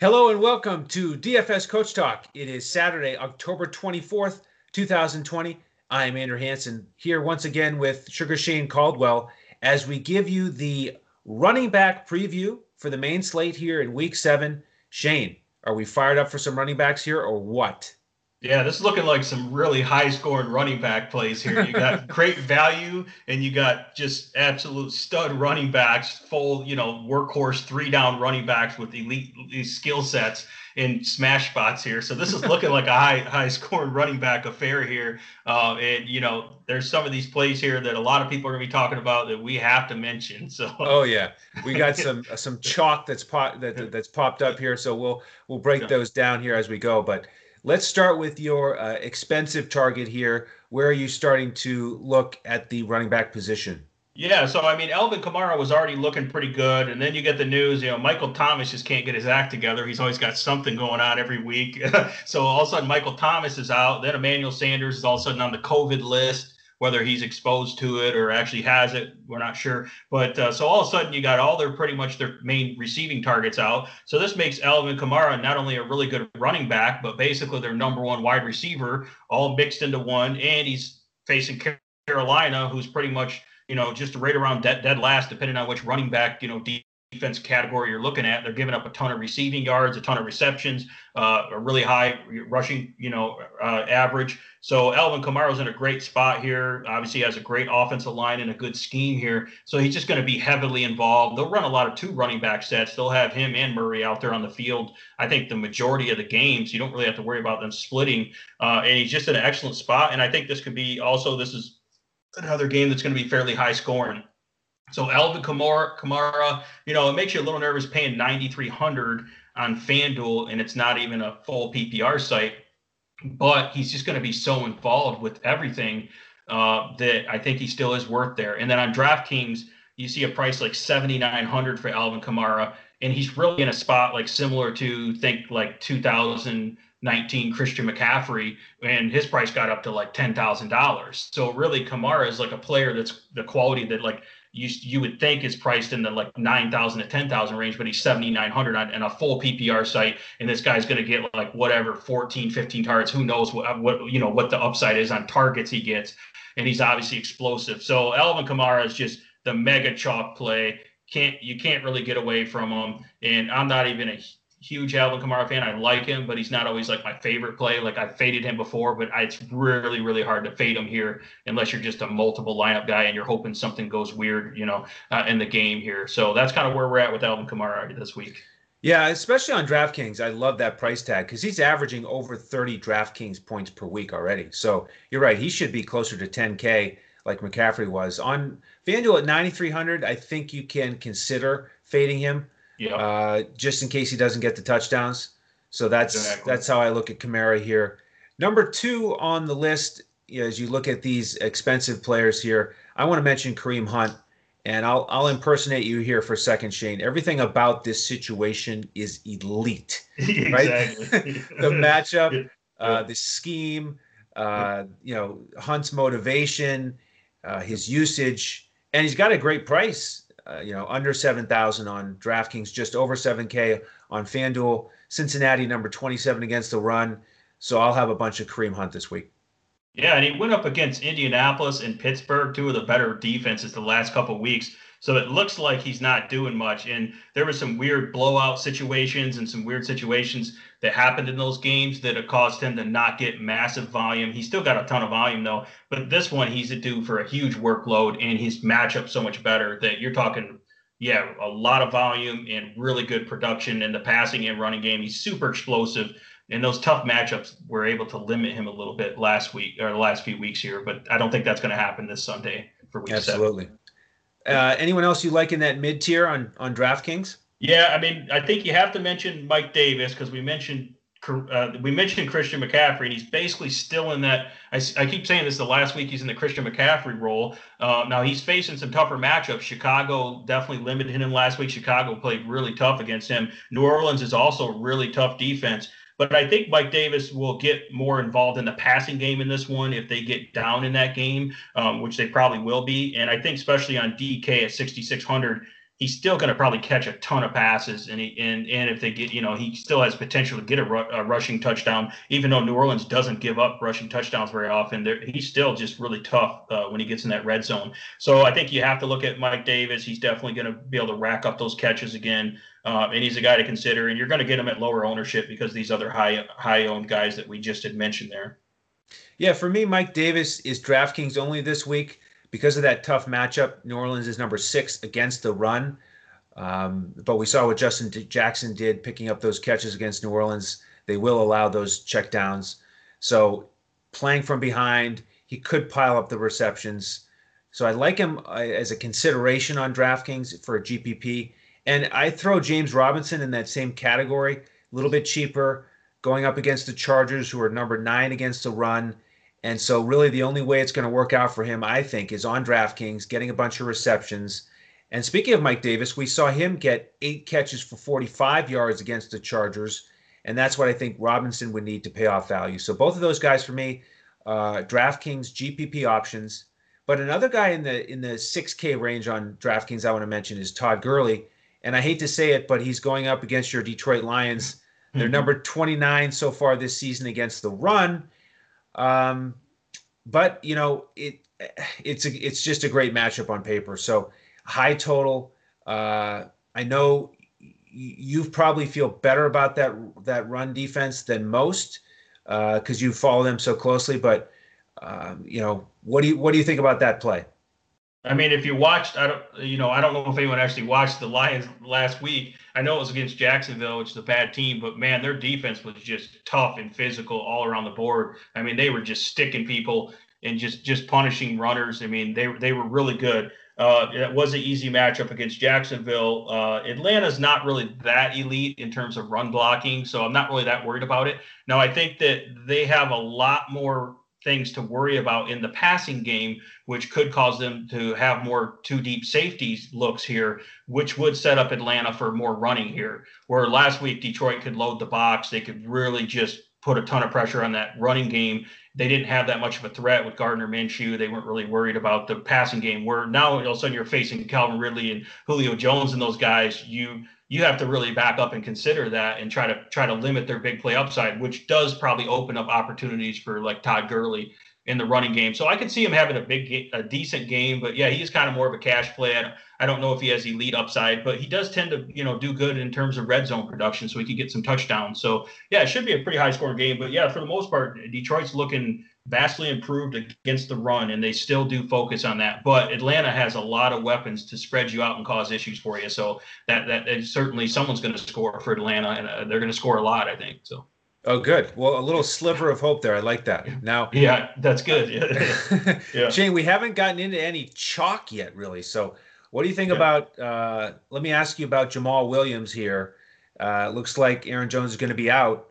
Hello and welcome to DFS Coach Talk. It is Saturday, October 24th, 2020. I am Andrew Hanson here once again with Sugar Shane Caldwell as we give you the running back preview for the main slate here in week seven. Shane, are we fired up for some running backs here or what? Yeah, this is looking like some really high scoring running back plays here. You got great value and you got just absolute stud running backs, full, you know, workhorse three down running backs with elite, elite skill sets in smash spots here. So this is looking like a high high scoring running back affair here. Uh, and you know, there's some of these plays here that a lot of people are gonna be talking about that we have to mention. So oh yeah, we got some some chalk that's pop that that's popped up here. So we'll we'll break those down here as we go. But Let's start with your uh, expensive target here. Where are you starting to look at the running back position? Yeah, so I mean, Alvin Kamara was already looking pretty good, and then you get the news, you know, Michael Thomas just can't get his act together. He's always got something going on every week. so all of a sudden, Michael Thomas is out. Then Emmanuel Sanders is all of a sudden on the COVID list whether he's exposed to it or actually has it, we're not sure. But uh, so all of a sudden, you got all their pretty much their main receiving targets out. So this makes Alvin Kamara not only a really good running back, but basically their number one wide receiver, all mixed into one. And he's facing Carolina, who's pretty much you know just right around dead, dead last, depending on which running back you know defense category you're looking at. They're giving up a ton of receiving yards, a ton of receptions, uh, a really high rushing, you know, uh, average. So Alvin Kamara's in a great spot here. Obviously, has a great offensive line and a good scheme here. So he's just going to be heavily involved. They'll run a lot of two running back sets. They'll have him and Murray out there on the field. I think the majority of the games, you don't really have to worry about them splitting. Uh, and he's just in an excellent spot. And I think this could be also this is another game that's going to be fairly high scoring. So Alvin Kamara, Kamara, you know, it makes you a little nervous paying 9,300 on FanDuel, and it's not even a full PPR site. But he's just going to be so involved with everything uh, that I think he still is worth there. And then on DraftKings, you see a price like 7,900 for Alvin Kamara, and he's really in a spot like similar to think like 2019 Christian McCaffrey, and his price got up to like ten thousand dollars. So really, Kamara is like a player that's the quality that like you you would think is priced in the like 9,000 to 10,000 range, but he's 7,900 on, on a full PPR site. And this guy's going to get like whatever 14, 15 targets. Who knows what, what, you know, what the upside is on targets he gets. And he's obviously explosive. So Alvin Kamara is just the mega chalk play. Can't, you can't really get away from him. And I'm not even a huge Alvin Kamara fan. I like him, but he's not always like my favorite play. Like I faded him before, but it's really, really hard to fade him here unless you're just a multiple lineup guy and you're hoping something goes weird, you know, uh, in the game here. So that's kind of where we're at with Alvin Kamara this week. Yeah, especially on DraftKings, I love that price tag because he's averaging over 30 DraftKings points per week already. So you're right, he should be closer to 10K like McCaffrey was. On FanDuel at 9,300, I think you can consider fading him yeah. Uh, just in case he doesn't get the touchdowns. So that's exactly. that's how I look at Kamara here. Number two on the list, you know, as you look at these expensive players here, I want to mention Kareem Hunt, and I'll I'll impersonate you here for a second, Shane. Everything about this situation is elite, right? the matchup, uh, the scheme, uh, you know, Hunt's motivation, uh, his usage, and he's got a great price uh, you know, under 7,000 on DraftKings, just over 7K on FanDuel. Cincinnati, number 27 against the run. So I'll have a bunch of Kareem Hunt this week. Yeah, and he went up against Indianapolis and Pittsburgh, two of the better defenses the last couple weeks. So it looks like he's not doing much. And there were some weird blowout situations and some weird situations that happened in those games that have caused him to not get massive volume. He still got a ton of volume though, but this one he's due for a huge workload and his matchup so much better that you're talking, yeah, a lot of volume and really good production in the passing and running game. He's super explosive. And those tough matchups were able to limit him a little bit last week or the last few weeks here, but I don't think that's going to happen this Sunday for week Absolutely. seven. Uh, anyone else you like in that mid tier on on DraftKings? Yeah, I mean, I think you have to mention Mike Davis because we mentioned uh, we mentioned Christian McCaffrey, and he's basically still in that. I, I keep saying this the last week he's in the Christian McCaffrey role. Uh, now he's facing some tougher matchups. Chicago definitely limited him last week. Chicago played really tough against him. New Orleans is also a really tough defense. But I think Mike Davis will get more involved in the passing game in this one if they get down in that game, um, which they probably will be. And I think especially on DK at 6,600, he's still going to probably catch a ton of passes, and he and and if they get, you know, he still has potential to get a, ru- a rushing touchdown. Even though New Orleans doesn't give up rushing touchdowns very often, he's still just really tough uh, when he gets in that red zone. So I think you have to look at Mike Davis. He's definitely going to be able to rack up those catches again. Uh, and he's a guy to consider, and you're going to get him at lower ownership because these other high high owned guys that we just had mentioned there. Yeah, for me, Mike Davis is DraftKings only this week because of that tough matchup. New Orleans is number six against the run, um, but we saw what Justin Jackson did picking up those catches against New Orleans. They will allow those checkdowns. So playing from behind, he could pile up the receptions. So I like him uh, as a consideration on DraftKings for a GPP. And I throw James Robinson in that same category, a little bit cheaper, going up against the Chargers, who are number nine against the run. And so, really, the only way it's going to work out for him, I think, is on DraftKings, getting a bunch of receptions. And speaking of Mike Davis, we saw him get eight catches for 45 yards against the Chargers. And that's what I think Robinson would need to pay off value. So, both of those guys for me, uh, DraftKings GPP options. But another guy in the in the 6K range on DraftKings I want to mention is Todd Gurley. And I hate to say it, but he's going up against your Detroit Lions. They're mm-hmm. number 29 so far this season against the run. Um, but you know, it it's a, it's just a great matchup on paper. So high total. Uh, I know you probably feel better about that that run defense than most because uh, you follow them so closely. But um, you know, what do you what do you think about that play? I mean, if you watched, I don't, you know, I don't know if anyone actually watched the Lions last week. I know it was against Jacksonville, which is a bad team, but man, their defense was just tough and physical all around the board. I mean, they were just sticking people and just just punishing runners. I mean, they they were really good. Uh, it was an easy matchup against Jacksonville. Uh, Atlanta's not really that elite in terms of run blocking, so I'm not really that worried about it. Now, I think that they have a lot more things to worry about in the passing game, which could cause them to have more two deep safety looks here, which would set up Atlanta for more running here. Where last week Detroit could load the box, they could really just put a ton of pressure on that running game. They didn't have that much of a threat with Gardner Minshew. They weren't really worried about the passing game. Where now all of a sudden you're facing Calvin Ridley and Julio Jones and those guys. You you have to really back up and consider that and try to try to limit their big play upside, which does probably open up opportunities for like Todd Gurley in the running game. So I could see him having a big, a decent game, but yeah, he's kind of more of a cash play. I don't know if he has elite upside, but he does tend to, you know, do good in terms of red zone production, so he could get some touchdowns. So yeah, it should be a pretty high scoring game. But yeah, for the most part, Detroit's looking vastly improved against the run, and they still do focus on that. But Atlanta has a lot of weapons to spread you out and cause issues for you. So that that, that certainly someone's going to score for Atlanta, and uh, they're going to score a lot, I think. So. Oh, good. Well, a little sliver of hope there. I like that. Now, yeah, that's good. yeah. Shane, we haven't gotten into any chalk yet, really. So, what do you think yeah. about? Uh, let me ask you about Jamaal Williams here. Uh, looks like Aaron Jones is going to be out.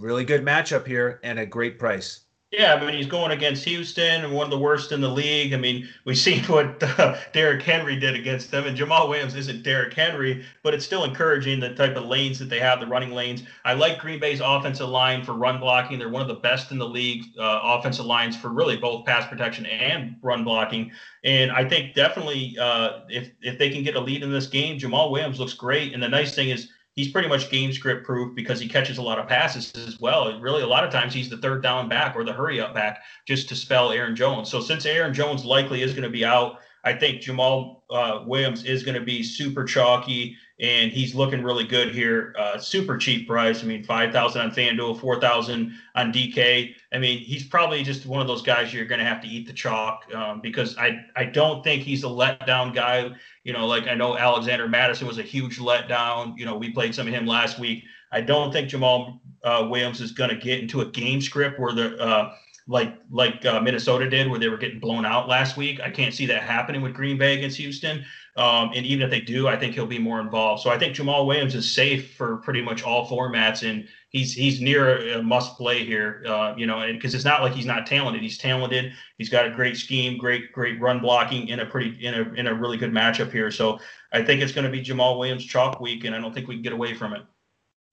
Really good matchup here and a great price. Yeah, I mean he's going against Houston and one of the worst in the league. I mean we've seen what uh, Derrick Henry did against them, and Jamaal Williams isn't Derrick Henry, but it's still encouraging the type of lanes that they have, the running lanes. I like Green Bay's offensive line for run blocking. They're one of the best in the league uh, offensive lines for really both pass protection and run blocking. And I think definitely uh, if if they can get a lead in this game, Jamaal Williams looks great. And the nice thing is he's pretty much game script proof because he catches a lot of passes as well. And really, a lot of times he's the third down back or the hurry up back just to spell Aaron Jones. So since Aaron Jones likely is going to be out, I think Jamaal uh, Williams is going to be super chalky and he's looking really good here. Uh, super cheap price. I mean, five thousand on FanDuel, four thousand on DK. I mean, he's probably just one of those guys you're going to have to eat the chalk um, because I I don't think he's a letdown guy. You know, like I know Alexander Mattison was a huge letdown. You know, we played some of him last week. I don't think Jamaal uh, Williams is going to get into a game script where the uh, like like uh, Minnesota did, where they were getting blown out last week. I can't see that happening with Green Bay against Houston. Um, and even if they do, I think he'll be more involved. So I think Jamaal Williams is safe for pretty much all formats, and he's he's near a must play here. Uh, you know, and because it's not like he's not talented. He's talented. He's got a great scheme, great great run blocking in a pretty in a in a really good matchup here. So I think it's going to be Jamaal Williams chalk week, and I don't think we can get away from it.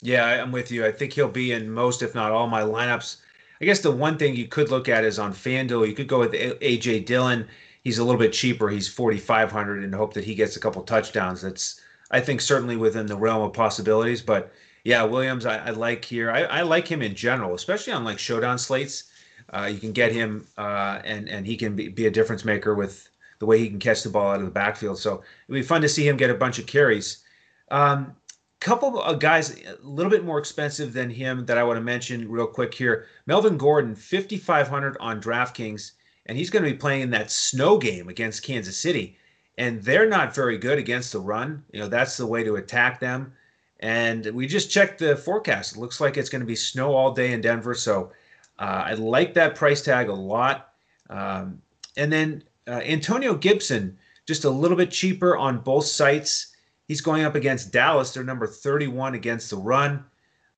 Yeah, I'm with you. I think he'll be in most, if not all, my lineups. I guess the one thing you could look at is on FanDuel, you could go with AJ Dillon he's a little bit cheaper. He's 4,500 and hope that he gets a couple touchdowns. That's, I think, certainly within the realm of possibilities. But yeah, Williams, I, I like here. I, I, like him in general, especially on like showdown slates. Uh, you can get him, uh, and and he can be, be, a difference maker with the way he can catch the ball out of the backfield. So it'd be fun to see him get a bunch of carries. Um, couple of guys a little bit more expensive than him that I want to mention real quick here. Melvin Gordon, 5,500 on DraftKings, and he's going to be playing in that snow game against Kansas City. And they're not very good against the run. You know, that's the way to attack them. And we just checked the forecast. It looks like it's going to be snow all day in Denver. So uh, I like that price tag a lot. Um, and then uh, Antonio Gibson, just a little bit cheaper on both sites. He's going up against Dallas. They're number 31 against the run.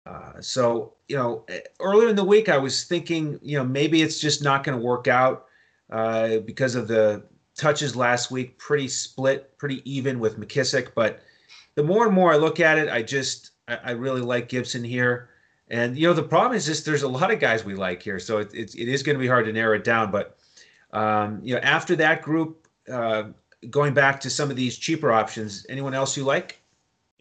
Uh, so, you know, earlier in the week, I was thinking, you know, maybe it's just not going to work out uh, because of the touches last week. Pretty split, pretty even with McKissic. But the more and more I look at it, I just, I, I really like Gibson here. And, you know, the problem is just there's a lot of guys we like here. So it, it, it is going to be hard to narrow it down. But, um, you know, after that group, uh, going back to some of these cheaper options, anyone else you like?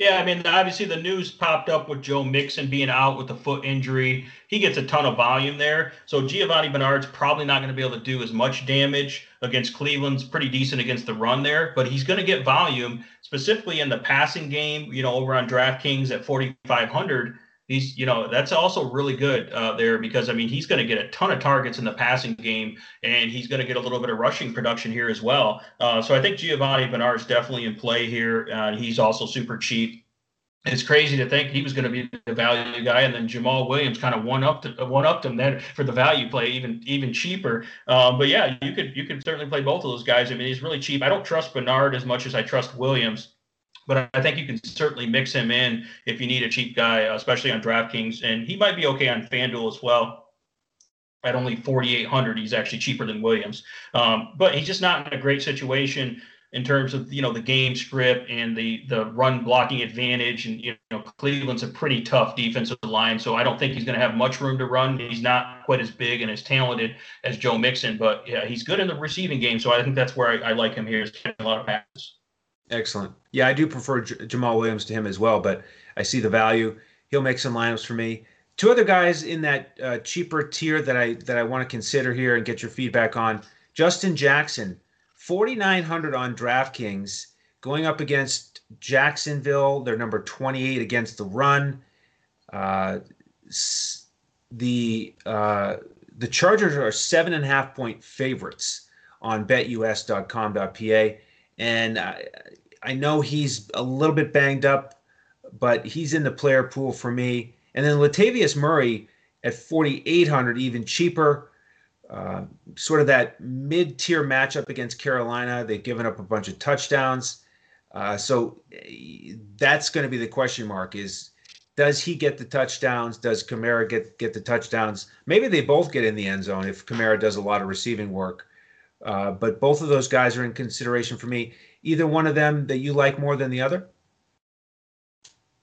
Yeah, I mean, obviously the news popped up with Joe Mixon being out with a foot injury. He gets a ton of volume there. So Giovani Bernard's probably not going to be able to do as much damage against Cleveland's pretty decent against the run there, but he's going to get volume specifically in the passing game, you know, over on DraftKings at 4,500 he's you know that's also really good uh, there because I mean he's going to get a ton of targets in the passing game and he's going to get a little bit of rushing production here as well. Uh, so I think Giovani Bernard is definitely in play here. Uh, he's also super cheap. It's crazy to think he was going to be the value guy, and then Jamaal Williams kind of one up one upped him then for the value play, even even cheaper. Um, but yeah, you could you could certainly play both of those guys. I mean, he's really cheap. I don't trust Bernard as much as I trust Williams but I think you can certainly mix him in if you need a cheap guy, especially on DraftKings. And he might be okay on FanDuel as well. At only 4,800, he's actually cheaper than Williams. Um, but he's just not in a great situation in terms of you know the game script and the the run blocking advantage. And you know Cleveland's a pretty tough defensive line, so I don't think he's going to have much room to run. He's not quite as big and as talented as Joe Mixon, but yeah, he's good in the receiving game. So I think that's where I, I like him here. He's getting a lot of passes. Excellent. Yeah, I do prefer J- Jamaal Williams to him as well, but I see the value. He'll make some lineups for me. Two other guys in that uh, cheaper tier that I that I want to consider here and get your feedback on. Justin Jackson, 4900 on DraftKings, going up against Jacksonville. They're number 28 against the run. Uh, the uh, the Chargers are seven and a half point favorites on BetUS.com.pa, and I, I know he's a little bit banged up, but he's in the player pool for me. And then Latavius Murray at 4,800, even cheaper. Uh, sort of that mid-tier matchup against Carolina. They've given up a bunch of touchdowns. Uh, so that's going to be the question mark is does he get the touchdowns? Does Kamara get get the touchdowns? Maybe they both get in the end zone if Kamara does a lot of receiving work. Uh, but both of those guys are in consideration for me either one of them that you like more than the other?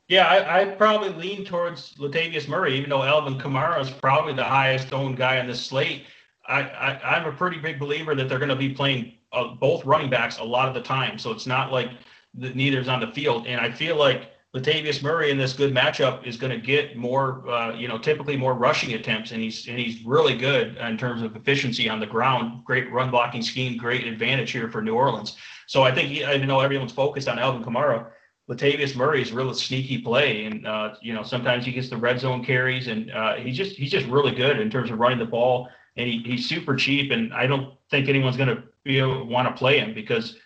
Yeah, I, I probably lean towards Latavius Murray, even though Alvin Kamara is probably the highest owned guy on this slate. I, I, am a pretty big believer that they're going to be playing uh, both running backs a lot of the time. So it's not like the, neither's on the field. And I feel like Latavius Murray in this good matchup is going to get more, uh, you know, typically more rushing attempts, and he's and he's really good in terms of efficiency on the ground. Great run blocking scheme, great advantage here for New Orleans. So I think I know everyone's focused on Alvin Kamara. Latavius Murray is a real sneaky play, and uh, you know sometimes he gets the red zone carries, and uh, he's just he's just really good in terms of running the ball, and he, he's super cheap, and I don't think anyone's going to you know, want to play him because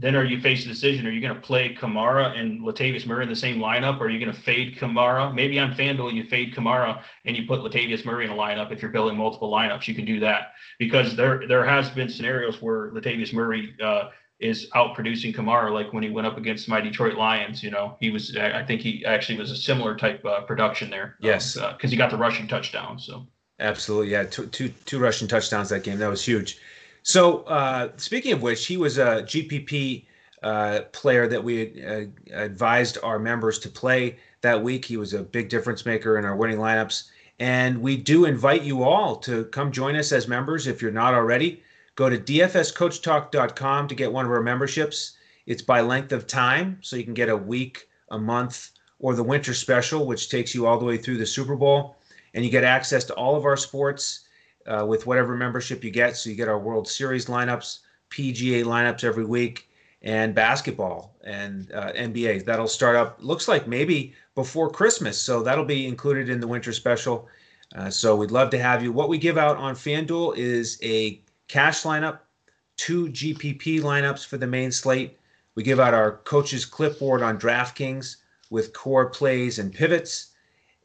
then are you face a decision? Are you going to play Kamara and Latavius Murray in the same lineup, or are you going to fade Kamara? Maybe on FanDuel you fade Kamara and you put Latavius Murray in a lineup. If you're building multiple lineups, you can do that because there there has been scenarios where Latavius Murray uh, is out producing Kamara, like when he went up against my Detroit Lions. You know, he was. I think he actually was a similar type uh, production there. Yes, because um, uh, he got the rushing touchdown. So absolutely, yeah, two, two two rushing touchdowns that game. That was huge. So uh, speaking of which, he was a GPP uh, player that we uh, advised our members to play that week. He was a big difference maker in our winning lineups. And we do invite you all to come join us as members if you're not already Go to dfscoachtalk.com to get one of our memberships. It's by length of time, so you can get a week, a month, or the winter special, which takes you all the way through the Super Bowl. And you get access to all of our sports uh, with whatever membership you get. So you get our World Series lineups, PGA lineups every week, and basketball and uh, NBA. That'll start up, looks like maybe before Christmas. So that'll be included in the winter special. Uh, so we'd love to have you. What we give out on FanDuel is a cash lineup, two GPP lineups for the main slate. We give out our coach's clipboard on DraftKings with core plays and pivots.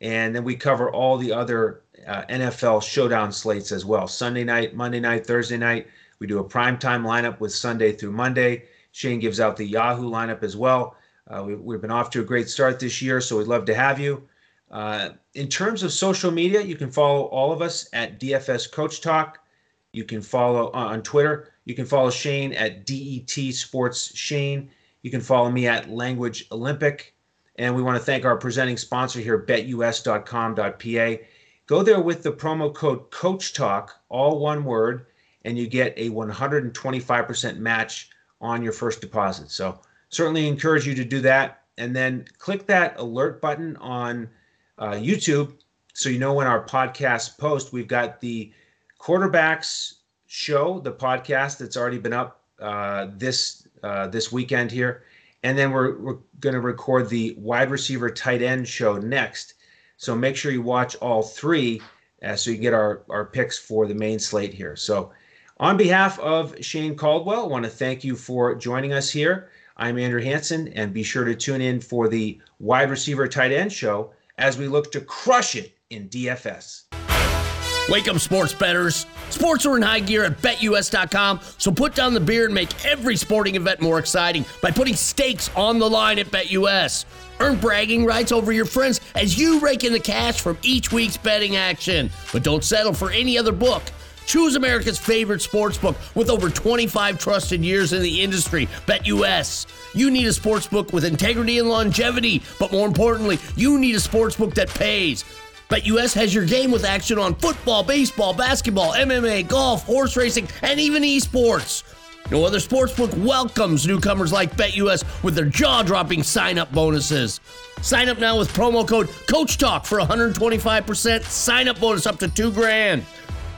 And then we cover all the other uh, NFL showdown slates as well. Sunday night, Monday night, Thursday night. We do a primetime lineup with Sunday through Monday. Shane gives out the Yahoo lineup as well. Uh, we, have been off to a great start this year, so we'd love to have you. Uh, in terms of social media, you can follow all of us at DFS Coach Talk. You can follow uh, on Twitter. You can follow Shane at DET Sports Shane. You can follow me at Language Olympic. And we want to thank our presenting sponsor here, betus.com.pa. Go there with the promo code Coach Talk, all one word, and you get a 125% match on your first deposit. So certainly encourage you to do that. And then click that alert button on uh, YouTube so you know when our podcast post. We've got the quarterbacks show, the podcast that's already been up uh, this uh, this weekend here, and then we're, we're going to record the wide receiver tight end show next. So make sure you watch all three uh, so you get our our picks for the main slate here. So on behalf of Shane Caldwell, I want to thank you for joining us here. I'm Andrew Hanson, and be sure to tune in for the wide receiver tight end show as we look to crush it in DFS. Wake up, sports betters. Sports are in high gear at betus.com, so put down the beer and make every sporting event more exciting by putting stakes on the line at BetUS. Earn bragging rights over your friends as you rake in the cash from each week's betting action. But don't settle for any other book. Choose America's favorite sports book with over 25 trusted years in the industry, BetUS. You need a sports book with integrity and longevity, but more importantly, you need a sports book that pays. BetUS has your game with action on football, baseball, basketball, MMA, golf, horse racing, and even esports. No other sportsbook welcomes newcomers like BetUS with their jaw-dropping sign-up bonuses. Sign up now with promo code CoachTalk for 125% sign-up bonus up to two grand.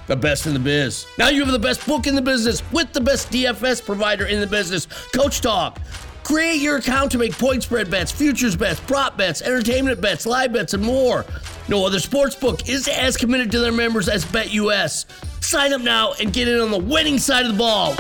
The best in the biz. Now you have the best book in the business with the best DFS provider in the business, Coach Talk. Create your account to make point spread bets, futures bets, prop bets, entertainment bets, live bets, and more. No other sportsbook is as committed to their members as BetUS. Sign up now and get in on the winning side of the ball.